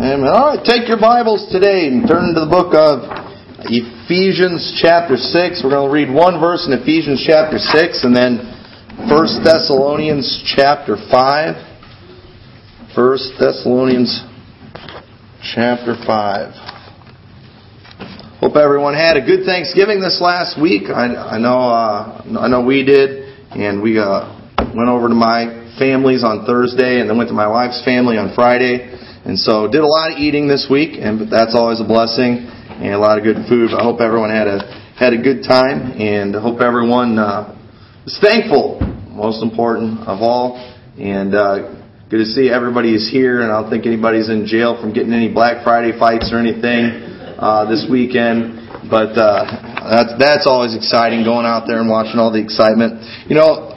Amen. All right, take your Bibles today and turn to the book of Ephesians chapter 6. We're going to read one verse in Ephesians chapter 6 and then 1 Thessalonians chapter 5. 1 Thessalonians chapter 5. Hope everyone had a good Thanksgiving this last week. I, I know uh, I know we did, and we uh, went over to my family's on Thursday and then went to my wife's family on Friday. And so did a lot of eating this week, and that's always a blessing and a lot of good food. I hope everyone had a had a good time, and I hope everyone uh, is thankful. Most important of all, and uh, good to see everybody is here. And I don't think anybody's in jail from getting any Black Friday fights or anything uh, this weekend. But uh, that's that's always exciting going out there and watching all the excitement. You know,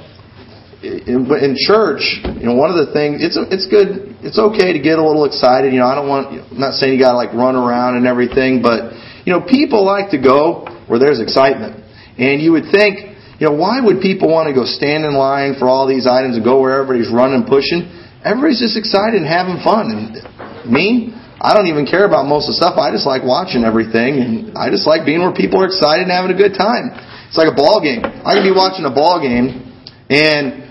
in, in church, you know, one of the things it's it's good, it's okay to get a little excited. You know, I don't want, I'm not saying you got to like run around and everything, but you know, people like to go where there's excitement, and you would think, you know, why would people want to go stand in line for all these items and go where everybody's running, pushing? Everybody's just excited and having fun. And me, I don't even care about most of the stuff. I just like watching everything, and I just like being where people are excited and having a good time. It's like a ball game. I can be watching a ball game, and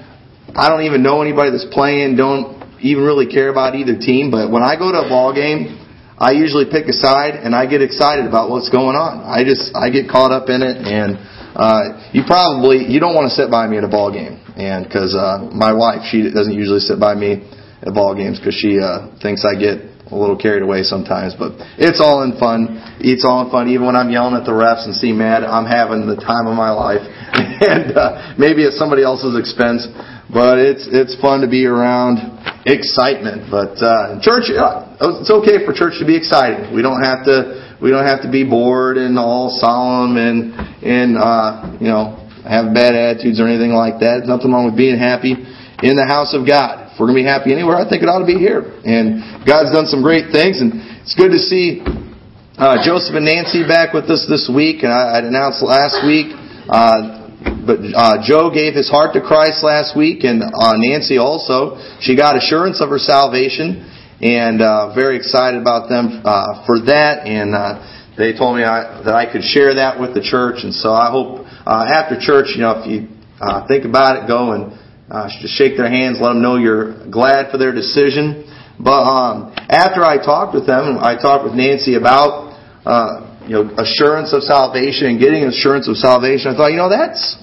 I don't even know anybody that's playing, don't even really care about either team, but when I go to a ball game, I usually pick a side and I get excited about what's going on. I just I get caught up in it and uh you probably you don't want to sit by me at a ball game and cuz uh my wife she doesn't usually sit by me at ball games cuz she uh thinks I get a little carried away sometimes, but it's all in fun. It's all in fun. Even when I'm yelling at the refs and see mad, I'm having the time of my life, and uh, maybe at somebody else's expense. But it's it's fun to be around excitement. But uh, church, uh, it's okay for church to be excited. We don't have to we don't have to be bored and all solemn and and uh, you know have bad attitudes or anything like that. There's nothing wrong with being happy in the house of God. If we're gonna be happy anywhere, I think it ought to be here. And God's done some great things, and it's good to see uh, Joseph and Nancy back with us this week. And I, I announced last week. Uh, but uh, Joe gave his heart to Christ last week, and uh, Nancy also. She got assurance of her salvation, and uh, very excited about them uh, for that. And uh, they told me I, that I could share that with the church, and so I hope uh, after church, you know, if you uh, think about it, go and uh, just shake their hands, let them know you're glad for their decision. But um, after I talked with them, I talked with Nancy about. Uh, you know, assurance of salvation and getting assurance of salvation, I thought, you know, that's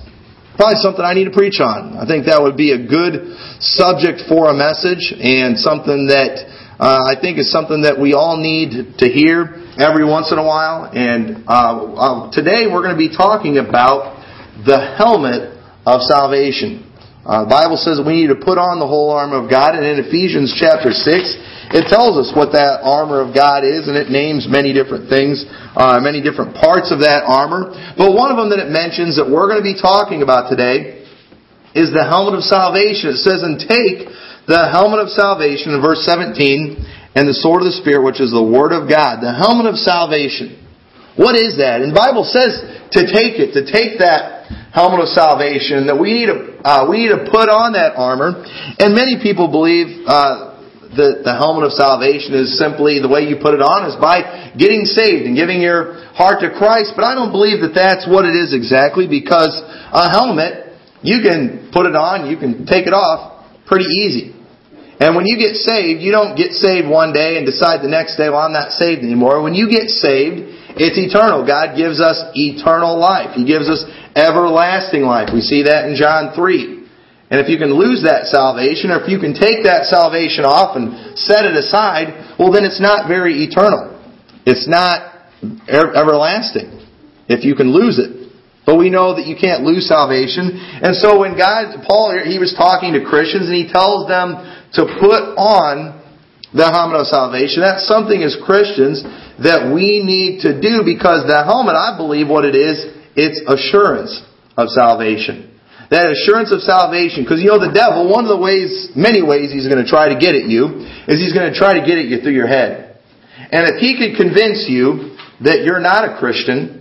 probably something I need to preach on. I think that would be a good subject for a message and something that uh, I think is something that we all need to hear every once in a while. And uh, uh, today we're going to be talking about the helmet of salvation. Uh, the Bible says we need to put on the whole armor of God, and in Ephesians chapter 6, it tells us what that armor of God is, and it names many different things, uh, many different parts of that armor. But one of them that it mentions that we're going to be talking about today is the helmet of salvation. It says, and take the helmet of salvation in verse 17 and the sword of the Spirit, which is the Word of God. The helmet of salvation. What is that? And the Bible says to take it, to take that helmet of salvation, that we need to, uh, we need to put on that armor. And many people believe, uh, the, the helmet of salvation is simply the way you put it on is by getting saved and giving your heart to Christ. But I don't believe that that's what it is exactly because a helmet, you can put it on, you can take it off pretty easy. And when you get saved, you don't get saved one day and decide the next day, well, I'm not saved anymore. When you get saved, it's eternal. God gives us eternal life. He gives us everlasting life. We see that in John 3. And if you can lose that salvation, or if you can take that salvation off and set it aside, well, then it's not very eternal. It's not everlasting if you can lose it. But we know that you can't lose salvation. And so when God, Paul, he was talking to Christians and he tells them to put on the helmet of salvation. That's something as Christians that we need to do because the helmet, I believe what it is, it's assurance of salvation. That assurance of salvation. Because you know the devil, one of the ways, many ways he's going to try to get at you, is he's going to try to get at you through your head. And if he could convince you that you're not a Christian,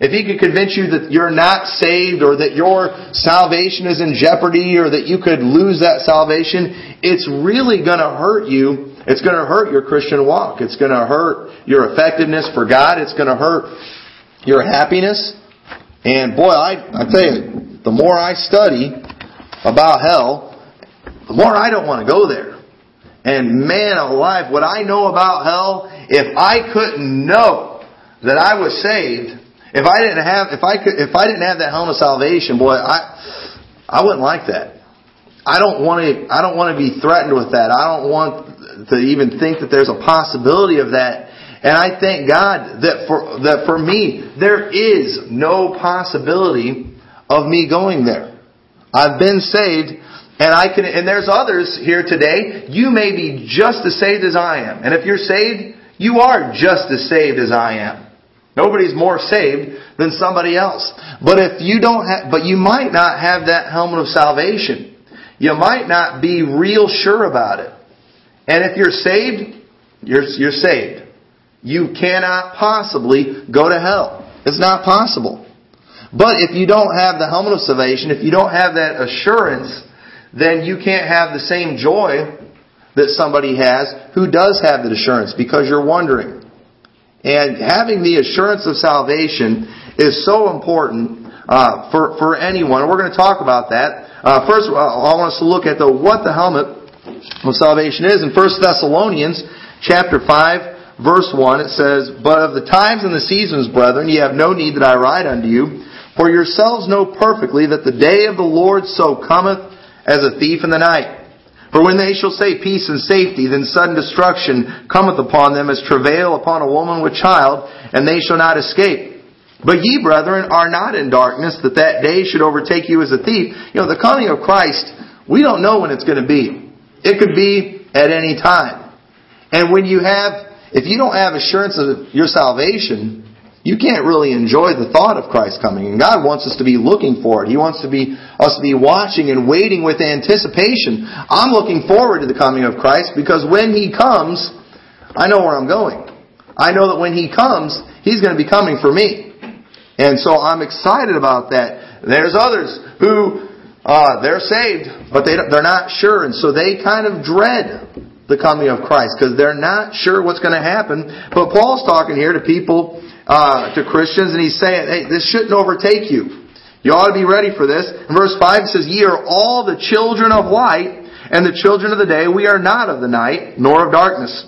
if he could convince you that you're not saved or that your salvation is in jeopardy or that you could lose that salvation, it's really going to hurt you It's going to hurt your Christian walk. It's going to hurt your effectiveness for God. It's going to hurt your happiness. And boy, I, I tell you, the more I study about hell, the more I don't want to go there. And man alive, what I know about hell, if I couldn't know that I was saved, if I didn't have, if I could, if I didn't have that helmet of salvation, boy, I, I wouldn't like that. I don't want to, I don't want to be threatened with that. I don't want to even think that there's a possibility of that. And I thank God that for, that for me, there is no possibility of me going there. I've been saved, and I can, and there's others here today, you may be just as saved as I am. And if you're saved, you are just as saved as I am. Nobody's more saved than somebody else. But if you don't have, but you might not have that helmet of salvation. You might not be real sure about it. And if you're saved, you're, you're saved. You cannot possibly go to hell. It's not possible. But if you don't have the helmet of salvation, if you don't have that assurance, then you can't have the same joy that somebody has who does have the assurance because you're wondering. And having the assurance of salvation is so important uh, for for anyone. We're going to talk about that. Uh, first, I want us to look at the what the helmet of salvation is. In 1 Thessalonians chapter five verse 1, it says, But of the times and the seasons, brethren, ye have no need that I write unto you, for yourselves know perfectly that the day of the Lord so cometh as a thief in the night. For when they shall say peace and safety, then sudden destruction cometh upon them as travail upon a woman with child, and they shall not escape. But ye, brethren, are not in darkness, that that day should overtake you as a thief. You know, the coming of Christ, we don't know when it's going to be. It could be at any time. And when you have if you don't have assurance of your salvation, you can't really enjoy the thought of Christ coming. And God wants us to be looking for it. He wants to be us to be watching and waiting with anticipation. I'm looking forward to the coming of Christ because when He comes, I know where I'm going. I know that when He comes, He's going to be coming for me. And so I'm excited about that. There's others who uh, they're saved, but they they're not sure, and so they kind of dread the coming of Christ because they're not sure what's going to happen. But Paul's talking here to people, uh, to Christians, and he's saying, hey, this shouldn't overtake you. You ought to be ready for this. In verse 5 it says, Ye are all the children of light and the children of the day. We are not of the night, nor of darkness.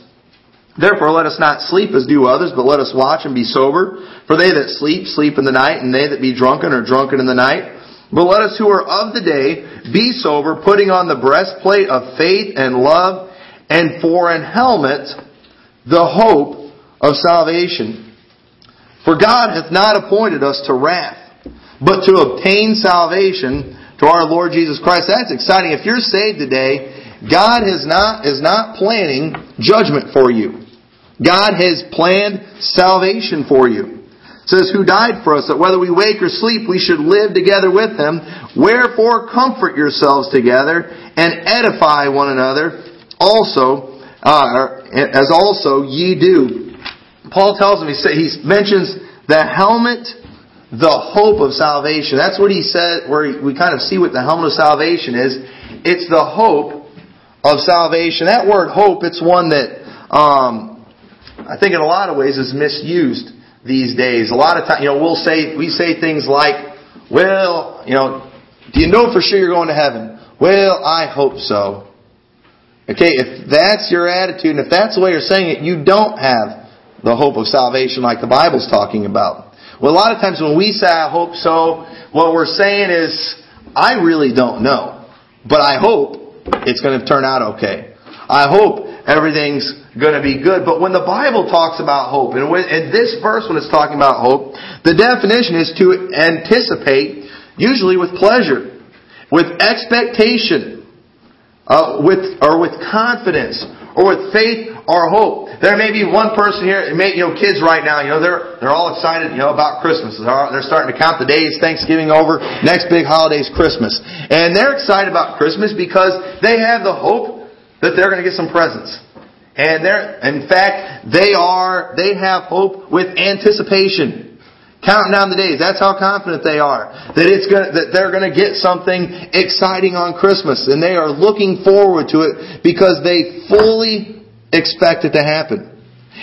Therefore let us not sleep as do others, but let us watch and be sober. For they that sleep, sleep in the night, and they that be drunken are drunken in the night. But let us who are of the day be sober, putting on the breastplate of faith and love, and for an helmet the hope of salvation. For God hath not appointed us to wrath, but to obtain salvation to our Lord Jesus Christ. That's exciting. If you're saved today, God is not, is not planning judgment for you. God has planned salvation for you. Says, who died for us, that whether we wake or sleep, we should live together with him. Wherefore comfort yourselves together and edify one another also, uh, as also ye do. Paul tells him, he, say, he mentions the helmet, the hope of salvation. That's what he said, where we kind of see what the helmet of salvation is. It's the hope of salvation. That word hope, it's one that um, I think in a lot of ways is misused these days. A lot of times, you know, we'll say we say things like, "Well, you know, do you know for sure you're going to heaven?" Well, I hope so. Okay, if that's your attitude and if that's the way you're saying it, you don't have the hope of salvation like the Bible's talking about. Well, a lot of times when we say I hope so, what we're saying is, I really don't know. But I hope it's going to turn out okay. I hope everything's going to be good. But when the Bible talks about hope, and in this verse when it's talking about hope, the definition is to anticipate, usually with pleasure, with expectation, uh, with or with confidence or with faith or hope. There may be one person here, may, you know, kids right now, you know, they're they're all excited, you know, about Christmas. They're, they're starting to count the days, Thanksgiving over, next big holiday is Christmas, and they're excited about Christmas because they have the hope that they're going to get some presents. And they're, in fact, they are, they have hope with anticipation. Counting down the days. That's how confident they are. That it's gonna, that they're gonna get something exciting on Christmas. And they are looking forward to it because they fully expect it to happen.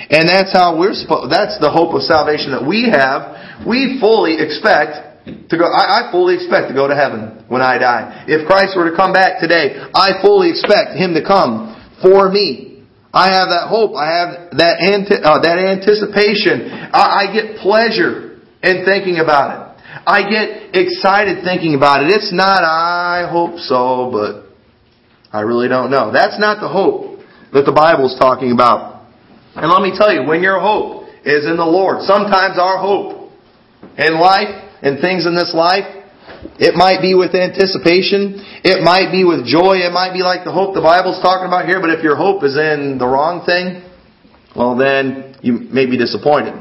And that's how we're supposed, that's the hope of salvation that we have. We fully expect to go, I, I fully expect to go to heaven when I die. If Christ were to come back today, I fully expect Him to come for me. I have that hope. I have that, anti, uh, that anticipation. I, I get pleasure in thinking about it. I get excited thinking about it. It's not, I hope so, but I really don't know. That's not the hope that the Bible's talking about. And let me tell you, when your hope is in the Lord, sometimes our hope in life and things in this life, it might be with anticipation, it might be with joy, it might be like the hope the Bible's talking about here, but if your hope is in the wrong thing, well then you may be disappointed.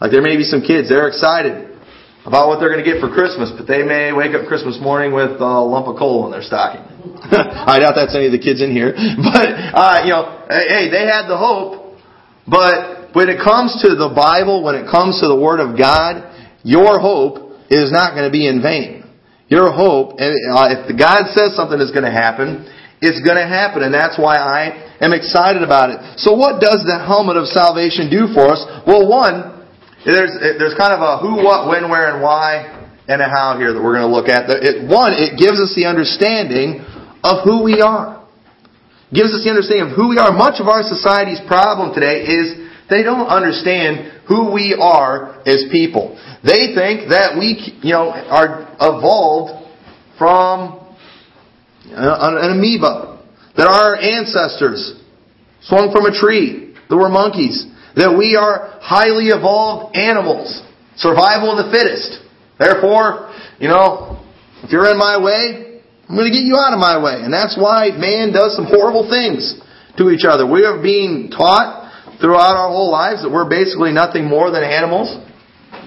Like there may be some kids, they're excited about what they're going to get for Christmas, but they may wake up Christmas morning with a lump of coal in their stocking. I doubt that's any of the kids in here, but uh, you know, hey, they had the hope, but when it comes to the Bible, when it comes to the Word of God, your hope is not going to be in vain. Your hope, uh, if God says something is going to happen, it's going to happen, and that's why I am excited about it. So what does the helmet of salvation do for us? Well, one, there's, there's kind of a who, what, when, where, and why, and a how here that we're going to look at. It, one, it gives us the understanding of who we are gives us the understanding of who we are. Much of our society's problem today is they don't understand who we are as people. They think that we, you know, are evolved from uh, an amoeba, that our ancestors swung from a tree, that we're monkeys, that we are highly evolved animals, survival of the fittest. Therefore, you know, if you're in my way, I'm going to get you out of my way. And that's why man does some horrible things to each other. We are being taught throughout our whole lives that we're basically nothing more than animals.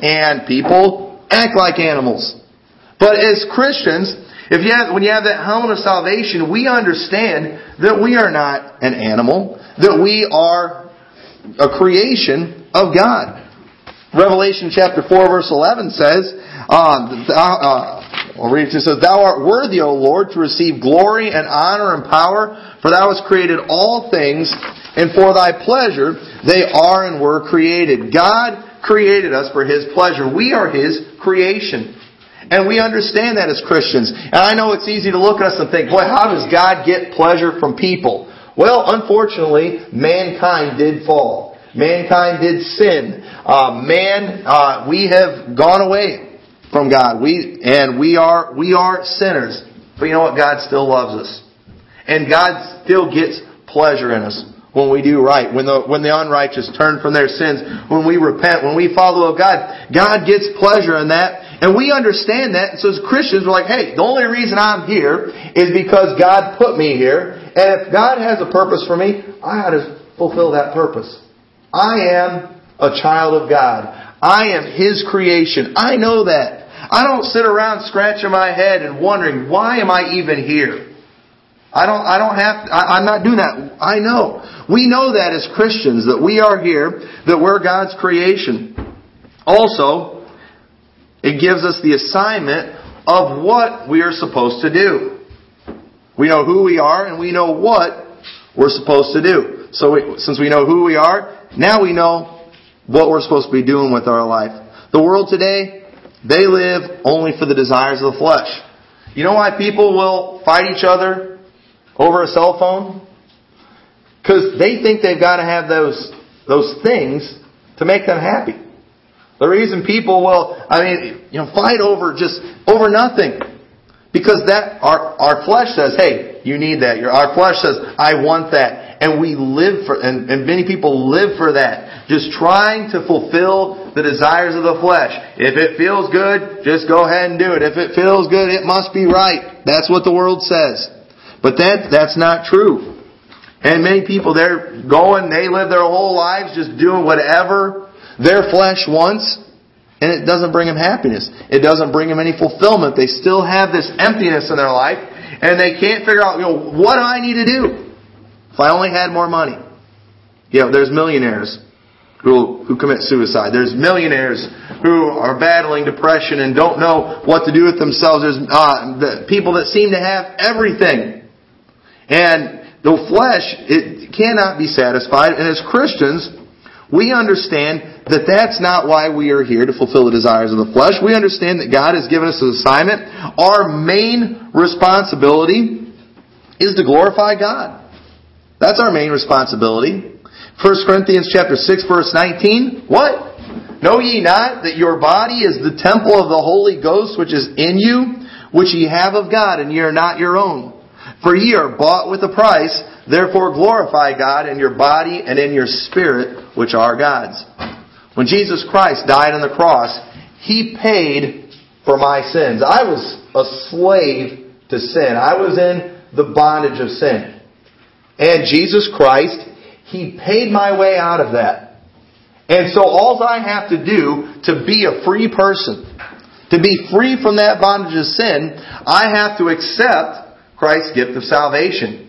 And people act like animals. But as Christians, if you have, when you have that helmet of salvation, we understand that we are not an animal, that we are a creation of God. Revelation chapter 4 verse 11 says, uh, uh, We'll read it. It says, Thou art worthy, O Lord, to receive glory and honor and power, for thou hast created all things, and for thy pleasure they are and were created. God created us for his pleasure. We are his creation. And we understand that as Christians. And I know it's easy to look at us and think, boy, how does God get pleasure from people? Well, unfortunately, mankind did fall. Mankind did sin. Uh, man, uh, we have gone away from God. We and we are we are sinners. But you know what? God still loves us. And God still gets pleasure in us when we do right, when the when the unrighteous turn from their sins, when we repent, when we follow God, God gets pleasure in that. And we understand that. And so as Christians, we're like, hey, the only reason I'm here is because God put me here. And if God has a purpose for me, I ought to fulfill that purpose. I am a child of God. I am His creation. I know that. I don't sit around scratching my head and wondering, why am I even here? I don't, I don't have, I, I'm not doing that. I know. We know that as Christians, that we are here, that we're God's creation. Also, it gives us the assignment of what we are supposed to do. We know who we are and we know what we're supposed to do. So we, since we know who we are, now we know what we're supposed to be doing with our life. The world today, they live only for the desires of the flesh. You know why people will fight each other over a cell phone? Because they think they've got to have those, those things to make them happy. The reason people will, I mean, you know, fight over just, over nothing. Because that, our, our flesh says, hey, you need that. Your, our flesh says, I want that. And we live for, and, and many people live for that. Just trying to fulfill the desires of the flesh. If it feels good, just go ahead and do it. If it feels good, it must be right. That's what the world says. But that, that's not true. And many people, they're going, they live their whole lives just doing whatever their flesh wants, and it doesn't bring them happiness. It doesn't bring them any fulfillment. They still have this emptiness in their life, and they can't figure out, you know, what do I need to do? If I only had more money. You know, there's millionaires who, who commit suicide. There's millionaires who are battling depression and don't know what to do with themselves. There's uh, the people that seem to have everything. And the flesh, it cannot be satisfied. And as Christians, we understand that that's not why we are here to fulfill the desires of the flesh. We understand that God has given us an assignment. Our main responsibility is to glorify God. That's our main responsibility. 1 Corinthians chapter 6 verse 19. What? Know ye not that your body is the temple of the Holy Ghost which is in you, which ye have of God, and ye are not your own? For ye are bought with a price, therefore glorify God in your body and in your spirit, which are God's. When Jesus Christ died on the cross, He paid for my sins. I was a slave to sin. I was in the bondage of sin. And Jesus Christ, He paid my way out of that. And so all I have to do to be a free person, to be free from that bondage of sin, I have to accept Christ's gift of salvation.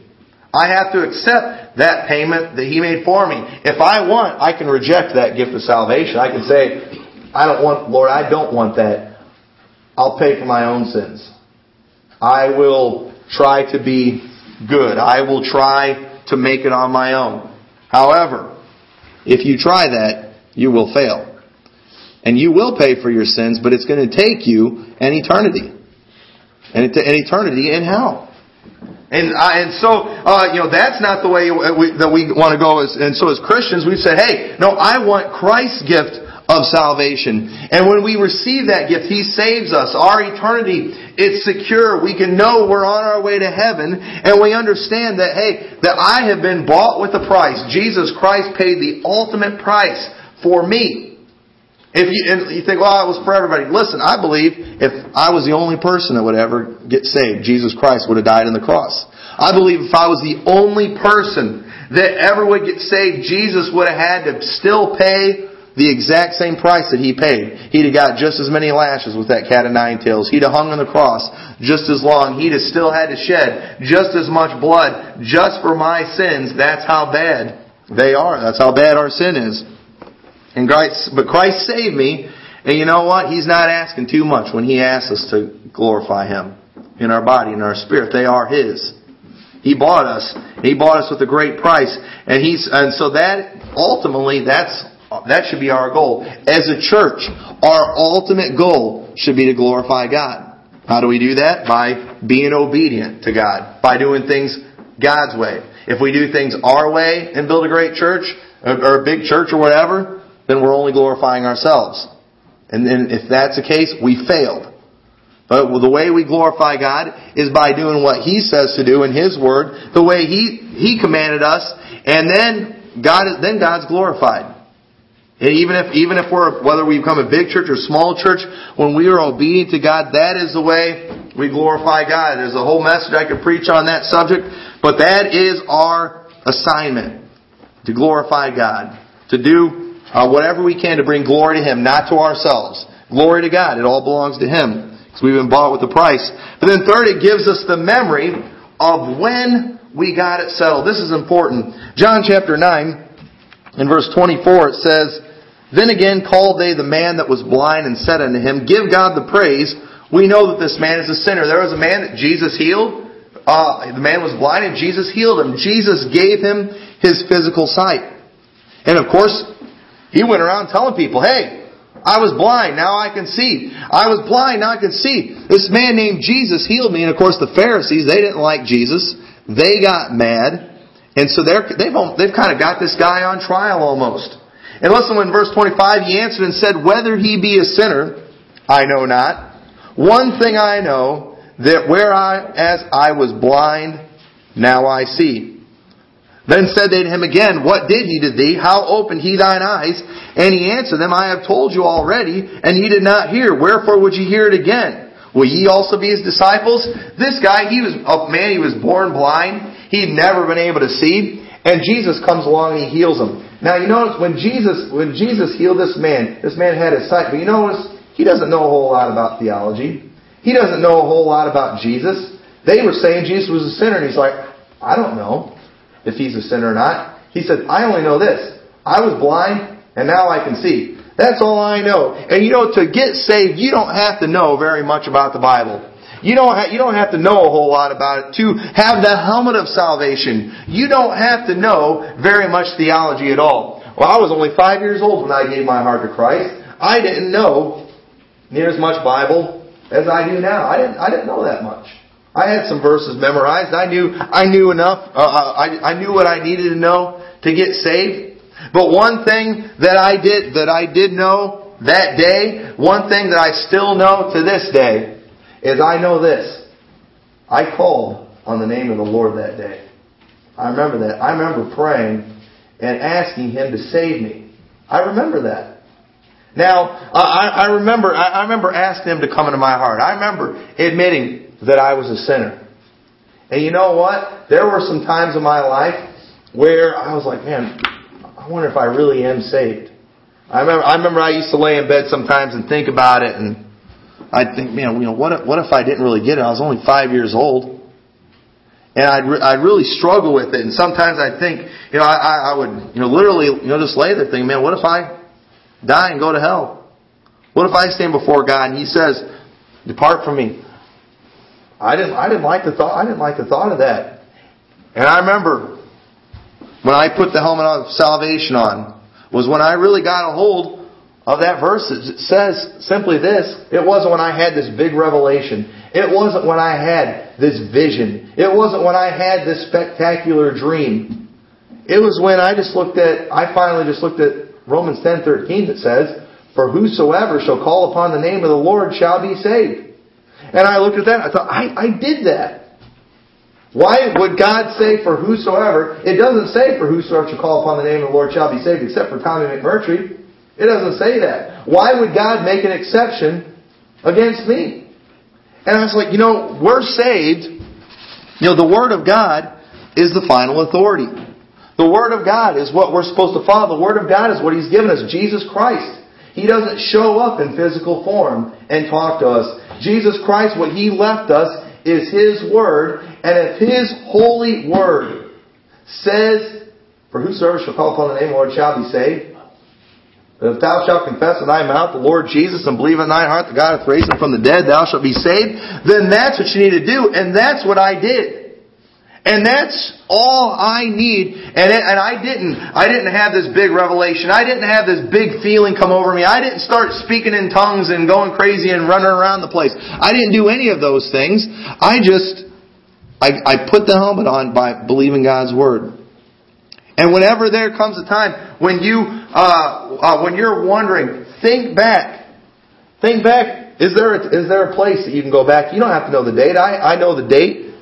I have to accept that payment that He made for me. If I want, I can reject that gift of salvation. I can say, I don't want, Lord, I don't want that. I'll pay for my own sins. I will try to be good. I will try to make it on my own. However, if you try that, you will fail. And you will pay for your sins, but it's going to take you an eternity. And an eternity in hell. And, uh, and so, uh, you know, that's not the way we, that we want to go. As, and so as Christians, we've said, hey, no, I want Christ's gift of salvation. And when we receive that gift, He saves us. Our eternity, it's secure. We can know we're on our way to heaven. And we understand that, hey, that I have been bought with a price. Jesus Christ paid the ultimate price for me. If you, and you think, well, it was for everybody. Listen, I believe if I was the only person that would ever get saved, Jesus Christ would have died on the cross. I believe if I was the only person that ever would get saved, Jesus would have had to still pay the exact same price that he paid. He'd have got just as many lashes with that cat of nine tails. He'd have hung on the cross just as long. He'd have still had to shed just as much blood just for my sins. That's how bad they are. That's how bad our sin is. And Christ, but Christ saved me, and you know what? He's not asking too much when He asks us to glorify Him in our body and our spirit. They are His. He bought us. He bought us with a great price, and He's and so that ultimately that's that should be our goal. As a church, our ultimate goal should be to glorify God. How do we do that? By being obedient to God. By doing things God's way. If we do things our way and build a great church, or a big church or whatever, then we're only glorifying ourselves. And then if that's the case, we failed. But the way we glorify God is by doing what He says to do in His Word, the way He, He commanded us, and then God, is, then God's glorified. And even if, even if we're, whether we become a big church or small church, when we are obedient to God, that is the way we glorify God. There's a whole message I could preach on that subject, but that is our assignment. To glorify God. To do uh, whatever we can to bring glory to Him, not to ourselves. Glory to God. It all belongs to Him. Because we've been bought with a price. But then third, it gives us the memory of when we got it settled. This is important. John chapter 9, in verse 24, it says, then again called they the man that was blind and said unto him, Give God the praise. We know that this man is a sinner. There was a man that Jesus healed. Uh, the man was blind and Jesus healed him. Jesus gave him his physical sight. And of course, he went around telling people, hey, I was blind, now I can see. I was blind, now I can see. This man named Jesus healed me. And of course, the Pharisees, they didn't like Jesus. They got mad. And so they're, they've, they've kind of got this guy on trial almost. And listen when verse 25, he answered and said, Whether he be a sinner, I know not. One thing I know, that whereas I was blind, now I see. Then said they to him again, What did he to thee? How opened he thine eyes? And he answered them, I have told you already, and ye did not hear. Wherefore would ye hear it again? Will ye also be his disciples? This guy, he was a man, he was born blind. He'd never been able to see. And Jesus comes along and he heals him. Now you notice when Jesus when Jesus healed this man, this man had his sight, but you notice he doesn't know a whole lot about theology. He doesn't know a whole lot about Jesus. They were saying Jesus was a sinner, and he's like, I don't know if he's a sinner or not. He said, I only know this. I was blind, and now I can see. That's all I know. And you know, to get saved, you don't have to know very much about the Bible. You don't, ha- you don't have to know a whole lot about it to have the helmet of salvation. You don't have to know very much theology at all. Well, I was only five years old when I gave my heart to Christ. I didn't know near as much Bible as I do now. I didn't, I didn't know that much. I had some verses memorized. I knew, I knew enough. Uh, I, I knew what I needed to know to get saved. But one thing that I did, that I did know that day, one thing that I still know to this day, is I know this. I called on the name of the Lord that day. I remember that. I remember praying and asking Him to save me. I remember that. Now, I, I remember, I remember asking Him to come into my heart. I remember admitting that I was a sinner. And you know what? There were some times in my life where I was like, man, I wonder if I really am saved. I remember, I remember I used to lay in bed sometimes and think about it, and I'd think, man, you know, what if, what if I didn't really get it? I was only five years old. And I'd, re- I'd really struggle with it. And sometimes I'd think, you know, I, I would, you know, literally, you know, just lay there thinking, man, what if I die and go to hell? What if I stand before God and He says, depart from me? I didn't, I didn't like the thought, I didn't like the thought of that. And I remember when I put the helmet of salvation on was when I really got a hold of that verse. It says simply this. It wasn't when I had this big revelation. It wasn't when I had this vision. It wasn't when I had this spectacular dream. It was when I just looked at, I finally just looked at Romans 10:13 that says, "For whosoever shall call upon the name of the Lord shall be saved." And I looked at that and I thought, I, I did that. Why would God say for whosoever? It doesn't say for whosoever shall call upon the name of the Lord shall be saved, except for Tommy McMurtry. It doesn't say that. Why would God make an exception against me? And I was like, you know, we're saved. You know, the Word of God is the final authority. The Word of God is what we're supposed to follow. The Word of God is what He's given us, Jesus Christ. He doesn't show up in physical form and talk to us. Jesus Christ, what He left us is His Word, and if His holy Word says, For whosoever shall call upon the name of the Lord shall be saved, but if thou shalt confess in thy mouth the Lord Jesus and believe in thine heart that God hath raised him from the dead, thou shalt be saved, then that's what you need to do, and that's what I did. And that's all I need. And, it, and I didn't, I didn't have this big revelation. I didn't have this big feeling come over me. I didn't start speaking in tongues and going crazy and running around the place. I didn't do any of those things. I just, I, I put the helmet on by believing God's Word. And whenever there comes a time when you, uh, uh, when you're wondering, think back. Think back. Is there, a, is there a place that you can go back? You don't have to know the date. I, I know the date.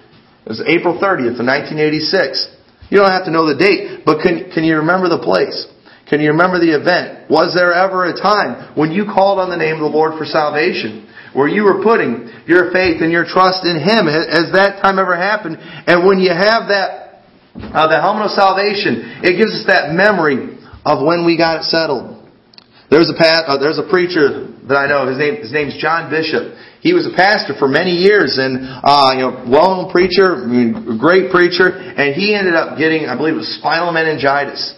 It was April 30th of 1986. You don't have to know the date, but can, can you remember the place? Can you remember the event? Was there ever a time when you called on the name of the Lord for salvation? Where you were putting your faith and your trust in Him? Has that time ever happened? And when you have that, uh, the helmet of salvation, it gives us that memory of when we got it settled. There's a uh, there's a preacher that I know. His name his name's John Bishop. He was a pastor for many years and uh, you know well-known preacher, great preacher, and he ended up getting I believe it was spinal meningitis,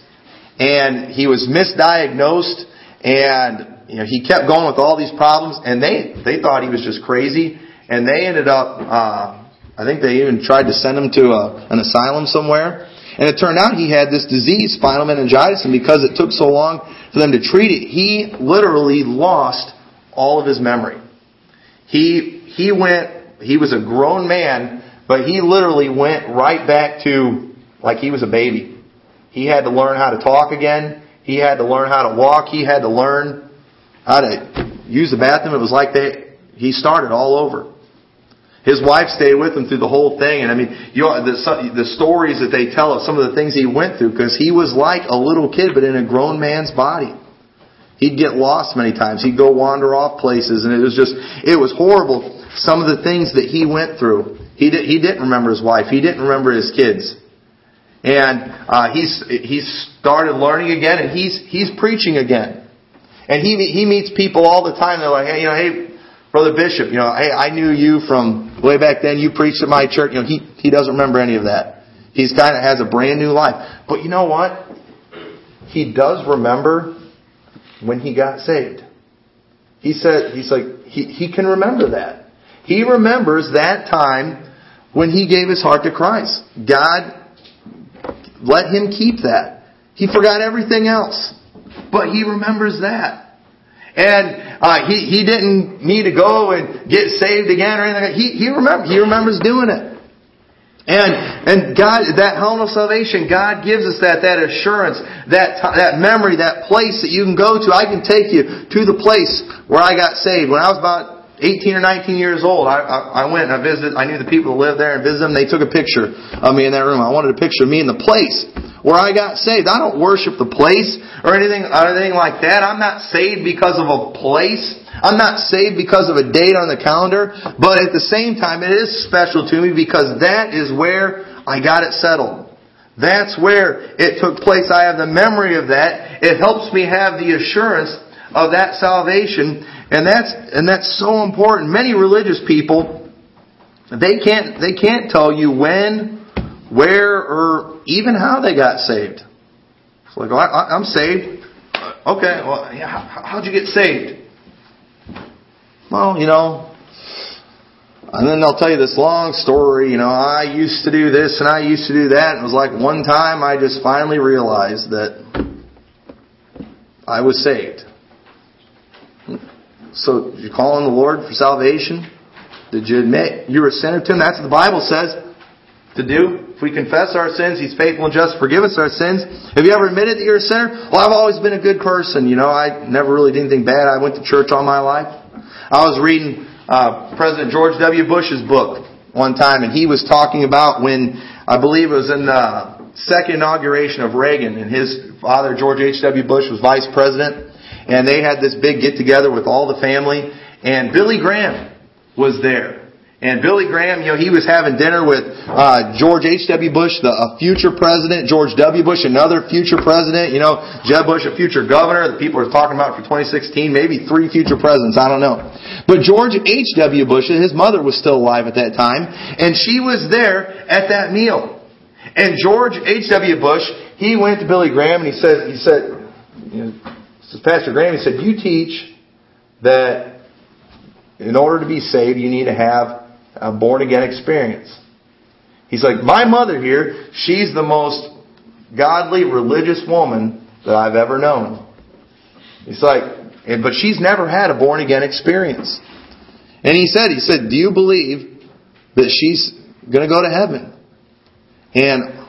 and he was misdiagnosed, and you know he kept going with all these problems, and they they thought he was just crazy, and they ended up. Uh, I think they even tried to send him to a, an asylum somewhere. And it turned out he had this disease, spinal meningitis, and because it took so long for them to treat it, he literally lost all of his memory. He, he went, he was a grown man, but he literally went right back to like he was a baby. He had to learn how to talk again. He had to learn how to walk. He had to learn how to use the bathroom. It was like they, he started all over. His wife stayed with him through the whole thing, and I mean, you know, the, the stories that they tell of some of the things he went through, because he was like a little kid, but in a grown man's body. He'd get lost many times. He'd go wander off places, and it was just, it was horrible. Some of the things that he went through. He did, he didn't remember his wife. He didn't remember his kids. And uh, he's he started learning again, and he's he's preaching again. And he he meets people all the time. They're like, hey, you know, hey, Brother Bishop, you know, hey, I knew you from way back then. You preached at my church. You know, he, he doesn't remember any of that. He's kind of has a brand new life. But you know what? He does remember when he got saved. He said, he's like, he, he can remember that. He remembers that time when he gave his heart to Christ. God let him keep that. He forgot everything else. But he remembers that. And uh, he, he didn't need to go and get saved again or anything. He, he, remember, he remembers doing it. And, and God, that helm of salvation, God gives us that, that assurance, that, that memory, that place that you can go to. I can take you to the place where I got saved. When I was about 18 or 19 years old, I, I, I went and I visited, I knew the people who lived there and visited them. They took a picture of me in that room. I wanted a picture of me in the place where I got saved. I don't worship the place or anything, or anything like that. I'm not saved because of a place. I'm not saved because of a date on the calendar, but at the same time, it is special to me because that is where I got it settled. That's where it took place. I have the memory of that. It helps me have the assurance of that salvation, and that's and that's so important. Many religious people they can't they can't tell you when, where, or even how they got saved. It's like, oh, I, I'm saved. Uh, okay, well, how, how'd you get saved? Well, you know, and then they'll tell you this long story, you know, I used to do this and I used to do that. And it was like one time I just finally realized that I was saved. So, did you call on the Lord for salvation? Did you admit you were a sinner to Him? That's what the Bible says to do. If we confess our sins, He's faithful and just to forgive us our sins. Have you ever admitted that you're a sinner? Well, I've always been a good person. You know, I never really did anything bad. I went to church all my life. I was reading uh, President George W. Bush's book one time, and he was talking about when I believe it was in the second inauguration of Reagan, and his father George H. W. Bush was vice president, and they had this big get together with all the family, and Billy Graham was there. And Billy Graham, you know, he was having dinner with uh, George H.W. Bush, the a future president, George W. Bush, another future president, you know, Jeb Bush, a future governor that people are talking about for 2016, maybe three future presidents, I don't know. But George H.W. Bush, his mother was still alive at that time, and she was there at that meal. And George H.W. Bush, he went to Billy Graham and he said, he said, you know, Pastor Graham, he said, you teach that in order to be saved, you need to have a born again experience. He's like, my mother here, she's the most godly, religious woman that I've ever known. He's like, but she's never had a born again experience. And he said, he said, do you believe that she's going to go to heaven? And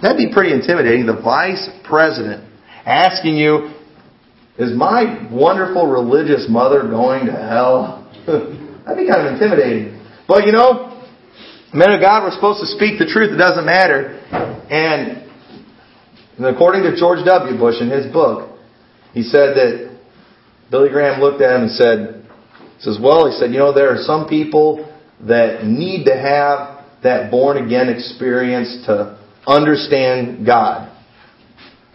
that'd be pretty intimidating. The vice president asking you, is my wonderful religious mother going to hell? that'd be kind of intimidating. But you know, men of God were supposed to speak the truth. It doesn't matter. And according to George W. Bush in his book, he said that Billy Graham looked at him and said, says, well, he said, you know, there are some people that need to have that born again experience to understand God.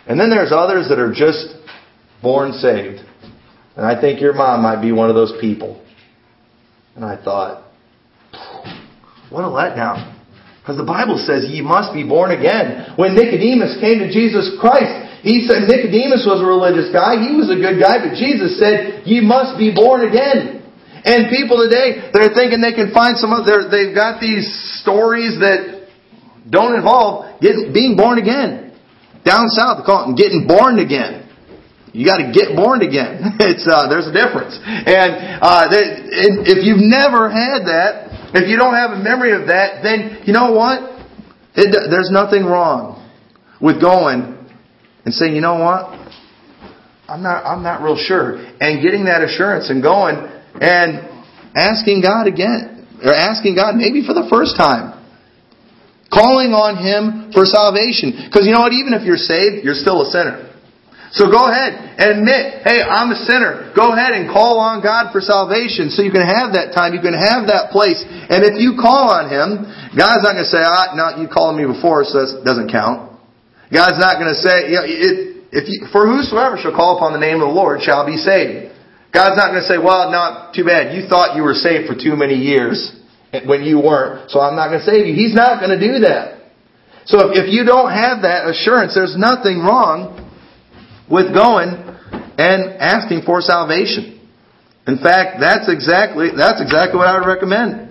And then there's others that are just born saved. And I think your mom might be one of those people. And I thought, what a letdown. Because the Bible says ye must be born again. When Nicodemus came to Jesus Christ, he said Nicodemus was a religious guy. He was a good guy, but Jesus said, ye must be born again. And people today, they're thinking they can find some other, they've got these stories that don't involve getting, being born again. Down south, they call it getting born again. You got to get born again. It's uh, there's a difference, and uh, if you've never had that, if you don't have a memory of that, then you know what? It, there's nothing wrong with going and saying, you know what? I'm not, I'm not real sure. And getting that assurance and going and asking God again, or asking God maybe for the first time. Calling on Him for salvation. Because you know what? Even if you're saved, you're still a sinner. So go ahead and admit, hey, I'm a sinner. Go ahead and call on God for salvation so you can have that time, you can have that place. And if you call on Him, God's not going to say, ah, no, you called me before, so that doesn't count. God's not going to say, you know, it, if you, for whosoever shall call upon the name of the Lord shall be saved. God's not going to say, well, not too bad. You thought you were saved for too many years when you weren't, so I'm not going to save you. He's not going to do that. So if, if you don't have that assurance, there's nothing wrong with going and asking for salvation. In fact, that's exactly, that's exactly what I would recommend.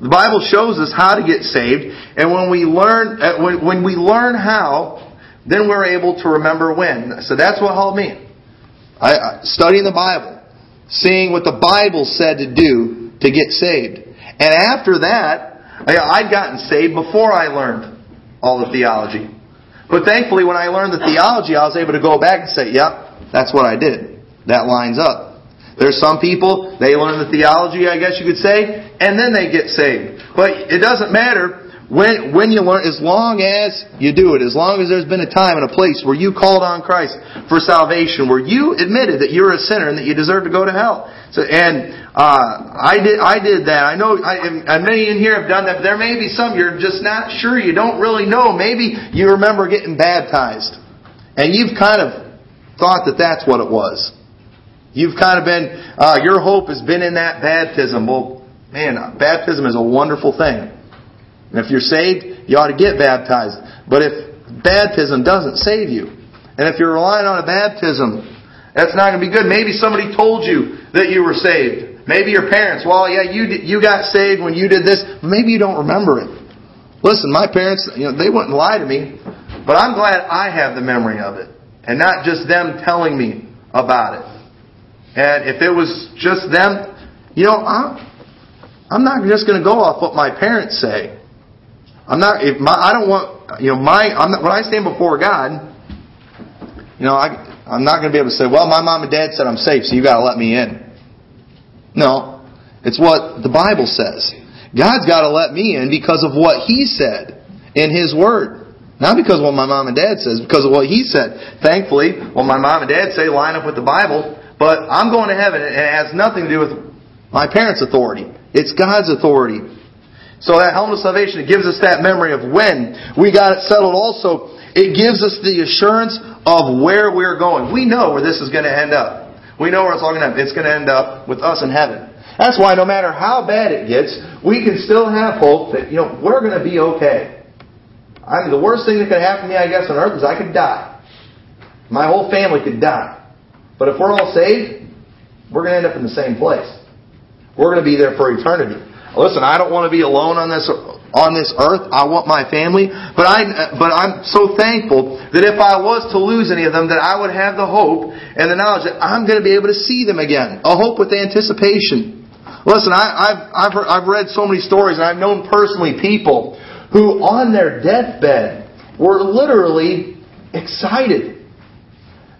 The Bible shows us how to get saved, and when we learn, uh, when, we learn how, then we're able to remember when. So that's what helped me. I, studying the Bible, seeing what the Bible said to do to get saved. And after that, I'd gotten saved before I learned all the theology. But thankfully, when I learned the theology, I was able to go back and say, yep, that's what I did. That lines up. There's some people, they learn the theology, I guess you could say, and then they get saved. But it doesn't matter when, when you learn, as long as you do it, as long as there's been a time and a place where you called on Christ for salvation, where you admitted that you're a sinner and that you deserve to go to hell. So, and uh, I did, I did that. I know, I, and many in here have done that. But there may be some you're just not sure. You don't really know. Maybe you remember getting baptized, and you've kind of thought that that's what it was. You've kind of been, uh, your hope has been in that baptism. Well, man, baptism is a wonderful thing. And if you're saved, you ought to get baptized. But if baptism doesn't save you, and if you're relying on a baptism, that's not going to be good. Maybe somebody told you that you were saved. Maybe your parents, well, yeah, you you got saved when you did this. Maybe you don't remember it. Listen, my parents, you know, they wouldn't lie to me, but I'm glad I have the memory of it, and not just them telling me about it. And if it was just them, you know, I'm, I'm not just going to go off what my parents say. I'm not. If my, I don't want. You know, my. I'm not, when I stand before God, you know, I, I'm not going to be able to say, "Well, my mom and dad said I'm safe, so you got to let me in." No, it's what the Bible says. God's got to let me in because of what He said in His Word. Not because of what my mom and dad says, because of what He said. Thankfully, what my mom and dad say line up with the Bible. But I'm going to heaven, and it has nothing to do with my parents' authority. It's God's authority. So that helmet of salvation, it gives us that memory of when we got it settled. Also, it gives us the assurance of where we're going. We know where this is going to end up. We know where it's all going to end. up. It's going to end up with us in heaven. That's why no matter how bad it gets, we can still have hope that, you know, we're going to be okay. I mean, the worst thing that could happen to me, I guess, on earth is I could die. My whole family could die. But if we're all saved, we're going to end up in the same place. We're going to be there for eternity. Listen, I don't want to be alone on this on this earth. I want my family, but I but I'm so thankful that if I was to lose any of them, that I would have the hope and the knowledge that I'm going to be able to see them again. A hope with anticipation. Listen, I, have I've heard, I've read so many stories, and I've known personally people who, on their deathbed, were literally excited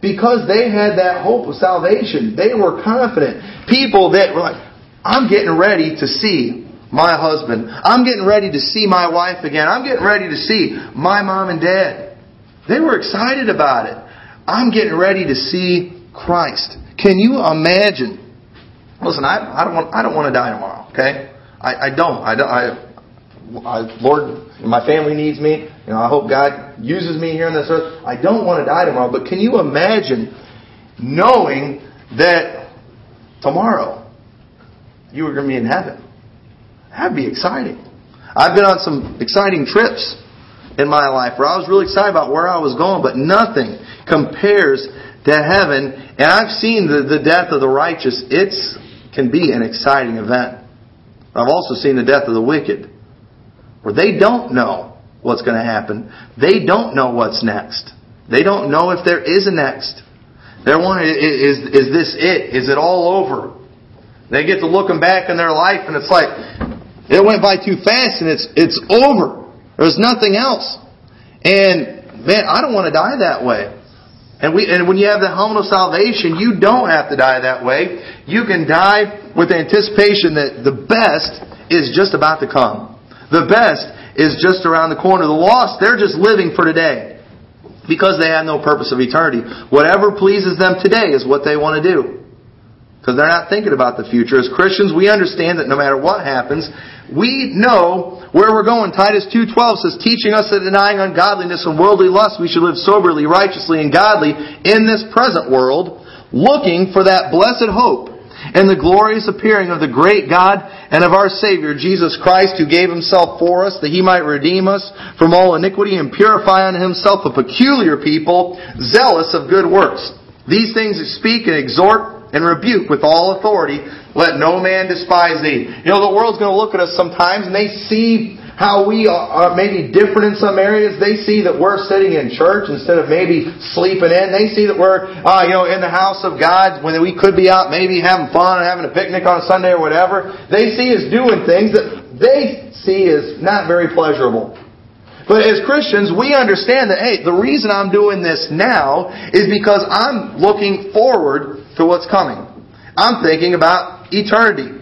because they had that hope of salvation. They were confident. People that were like, I'm getting ready to see my husband. I'm getting ready to see my wife again. I'm getting ready to see my mom and dad. They were excited about it. I'm getting ready to see Christ. Can you imagine? Listen, I, I don't want I don't want to die tomorrow. Okay, I, I don't. I don't. I, I, Lord, my family needs me. You know, I hope God uses me here on this earth. I don't want to die tomorrow, but can you imagine knowing that tomorrow you are going to be in heaven? That'd be exciting. I've been on some exciting trips in my life where I was really excited about where I was going, but nothing compares to heaven. And I've seen the, the death of the righteous. It can be an exciting event. I've also seen the death of the wicked where they don't know what's going to happen. They don't know what's next. They don't know if there is a next. They're wondering, is, is this it? Is it all over? They get to looking back in their life and it's like, it went by too fast and it's, it's over. There's nothing else. And man, I don't want to die that way. And we, and when you have the helmet of salvation, you don't have to die that way. You can die with the anticipation that the best is just about to come. The best is just around the corner. The lost, they're just living for today because they have no purpose of eternity. Whatever pleases them today is what they want to do because they're not thinking about the future. As Christians, we understand that no matter what happens, we know where we're going. Titus 2.12 says, teaching us that denying ungodliness and worldly lust, we should live soberly, righteously, and godly in this present world, looking for that blessed hope and the glorious appearing of the great God and of our Savior, Jesus Christ, who gave himself for us that he might redeem us from all iniquity and purify unto himself a peculiar people, zealous of good works. These things speak and exhort and rebuke with all authority. Let no man despise thee. You know, the world's going to look at us sometimes and they see how we are maybe different in some areas. They see that we're sitting in church instead of maybe sleeping in. They see that we're, uh, you know, in the house of God when we could be out maybe having fun and having a picnic on a Sunday or whatever. They see us doing things that they see as not very pleasurable. But as Christians, we understand that, hey, the reason I'm doing this now is because I'm looking forward to what's coming. I'm thinking about eternity.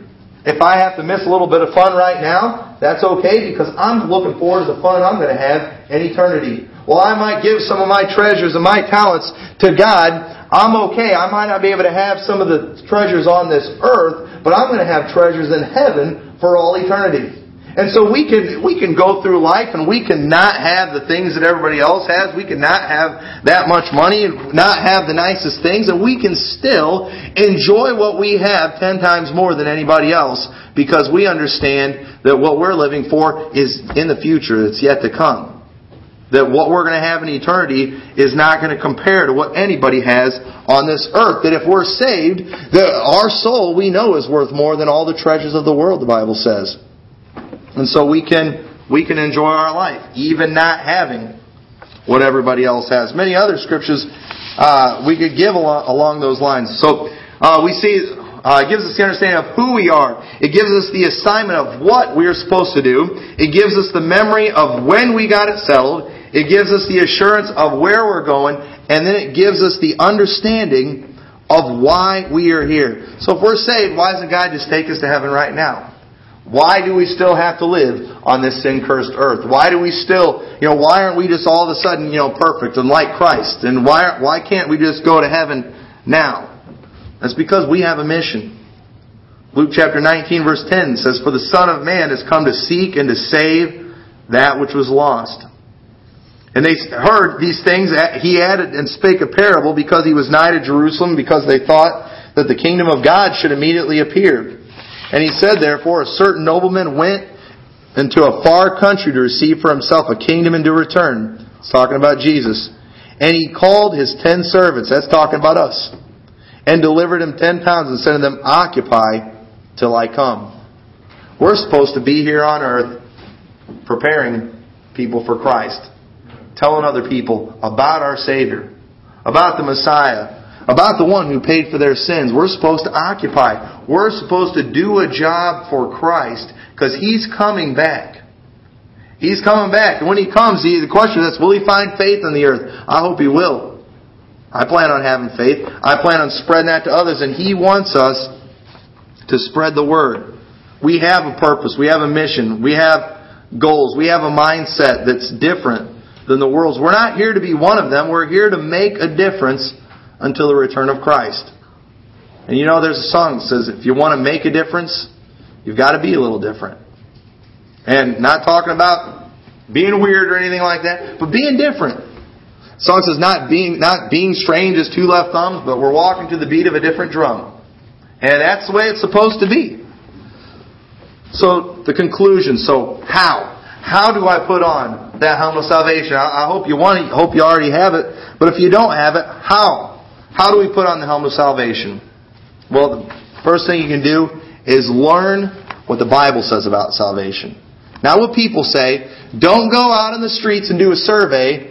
If I have to miss a little bit of fun right now, that's okay because I'm looking forward to the fun I'm going to have in eternity. Well, I might give some of my treasures and my talents to God. I'm okay. I might not be able to have some of the treasures on this earth, but I'm going to have treasures in heaven for all eternity. And so we can, we can go through life and we can not have the things that everybody else has. We can not have that much money and not have the nicest things and we can still enjoy what we have ten times more than anybody else because we understand that what we're living for is in the future. It's yet to come. That what we're going to have in eternity is not going to compare to what anybody has on this earth. That if we're saved, that our soul we know is worth more than all the treasures of the world, the Bible says. And so we can, we can enjoy our life, even not having what everybody else has. Many other scriptures uh, we could give along, those lines. So uh, we see uh, it gives us the understanding of who we are. It gives us the assignment of what we're supposed to do. It gives us the memory of when we got it settled. It gives us the assurance of where we're going. And then it gives us the understanding of why we are here. So if we're saved, why doesn't God just take us to heaven right now? Why do we still have to live on this sin-cursed earth? Why do we still, you know, why aren't we just all of a sudden, you know, perfect and like Christ? And why, why can't we just go to heaven now? That's because we have a mission. Luke chapter 19 verse 10 says, For the Son of Man has come to seek and to save that which was lost. And they heard these things. He added and spake a parable because he was nigh to Jerusalem, because they thought that the kingdom of God should immediately appear. And he said, therefore, a certain nobleman went into a far country to receive for himself a kingdom and to return. It's talking about Jesus. And he called his ten servants, that's talking about us, and delivered him ten pounds and said to them, Occupy till I come. We're supposed to be here on earth preparing people for Christ, telling other people about our Savior, about the Messiah, about the one who paid for their sins. We're supposed to occupy. We're supposed to do a job for Christ because He's coming back. He's coming back. And when He comes, the question is, will He find faith on the earth? I hope He will. I plan on having faith. I plan on spreading that to others. And He wants us to spread the Word. We have a purpose. We have a mission. We have goals. We have a mindset that's different than the world's. We're not here to be one of them. We're here to make a difference until the return of Christ. And you know, there's a song that says, if you want to make a difference, you've got to be a little different. And not talking about being weird or anything like that, but being different. The song says not being, not being strange as two left thumbs, but we're walking to the beat of a different drum. And that's the way it's supposed to be. So, the conclusion. So, how? How do I put on that helmet of salvation? I, I hope you want it, hope you already have it. But if you don't have it, how? How do we put on the helmet of salvation? Well, the first thing you can do is learn what the Bible says about salvation. Now, what people say, don't go out in the streets and do a survey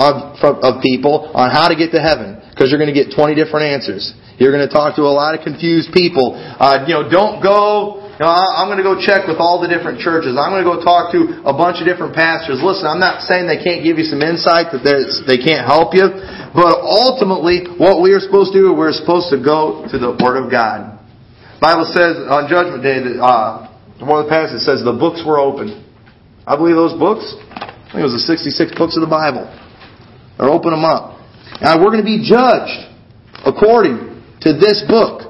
of, of people on how to get to heaven because you're going to get 20 different answers. You're going to talk to a lot of confused people. Uh, you know, don't go you know, I'm going to go check with all the different churches. I'm going to go talk to a bunch of different pastors. Listen, I'm not saying they can't give you some insight that they can't help you, but ultimately, what we are supposed to do, we're supposed to go to the Word of God. The Bible says on Judgment Day that uh, one of the passages says the books were open. I believe those books. I think it was the 66 books of the Bible. They're open them up. Now we're going to be judged according to this book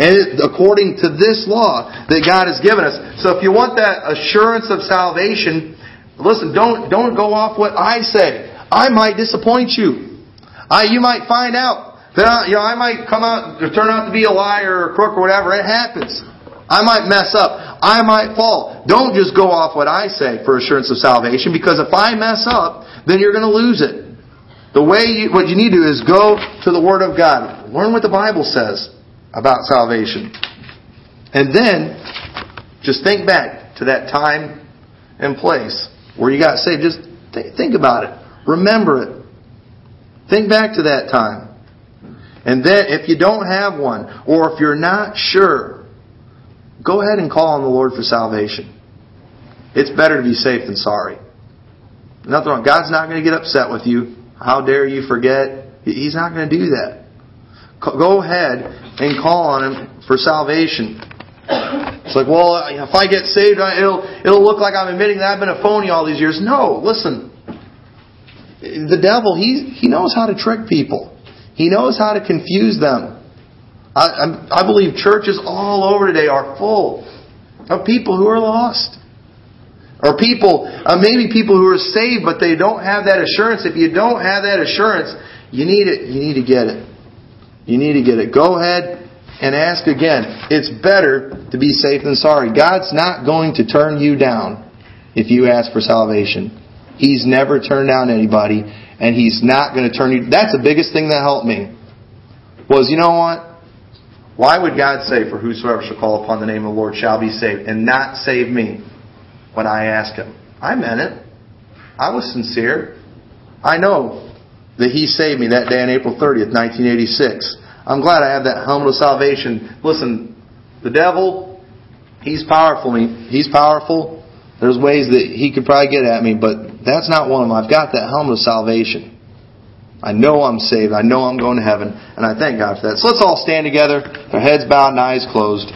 and according to this law that God has given us. So if you want that assurance of salvation, listen, don't, don't go off what I say. I might disappoint you. I, you might find out that I, you know, I might come out, turn out to be a liar or a crook or whatever. It happens. I might mess up. I might fall. Don't just go off what I say for assurance of salvation because if I mess up, then you're going to lose it. The way you, what you need to do is go to the Word of God. Learn what the Bible says. About salvation. And then, just think back to that time and place where you got saved. Just th- think about it. Remember it. Think back to that time. And then, if you don't have one, or if you're not sure, go ahead and call on the Lord for salvation. It's better to be safe than sorry. Nothing wrong. God's not going to get upset with you. How dare you forget? He's not going to do that. Go ahead and call on Him for salvation. It's like, well, if I get saved, it'll it'll look like I'm admitting that I've been a phony all these years. No, listen. The devil, he he knows how to trick people. He knows how to confuse them. I, I believe churches all over today are full of people who are lost. Or people, uh, maybe people who are saved, but they don't have that assurance. If you don't have that assurance, you need it. You need to get it. You need to get it. Go ahead and ask again. It's better to be safe than sorry. God's not going to turn you down if you ask for salvation. He's never turned down anybody, and He's not going to turn you. That's the biggest thing that helped me. Was you know what? Why would God say, "For whosoever shall call upon the name of the Lord shall be saved," and not save me? when I asked him. I meant it. I was sincere. I know that he saved me that day on April 30th, 1986. I'm glad I have that helmet of salvation. Listen, the devil, he's powerful. He's powerful. There's ways that he could probably get at me, but that's not one of them. I've got that helmet of salvation. I know I'm saved. I know I'm going to heaven. And I thank God for that. So let's all stand together, our heads bowed and eyes closed.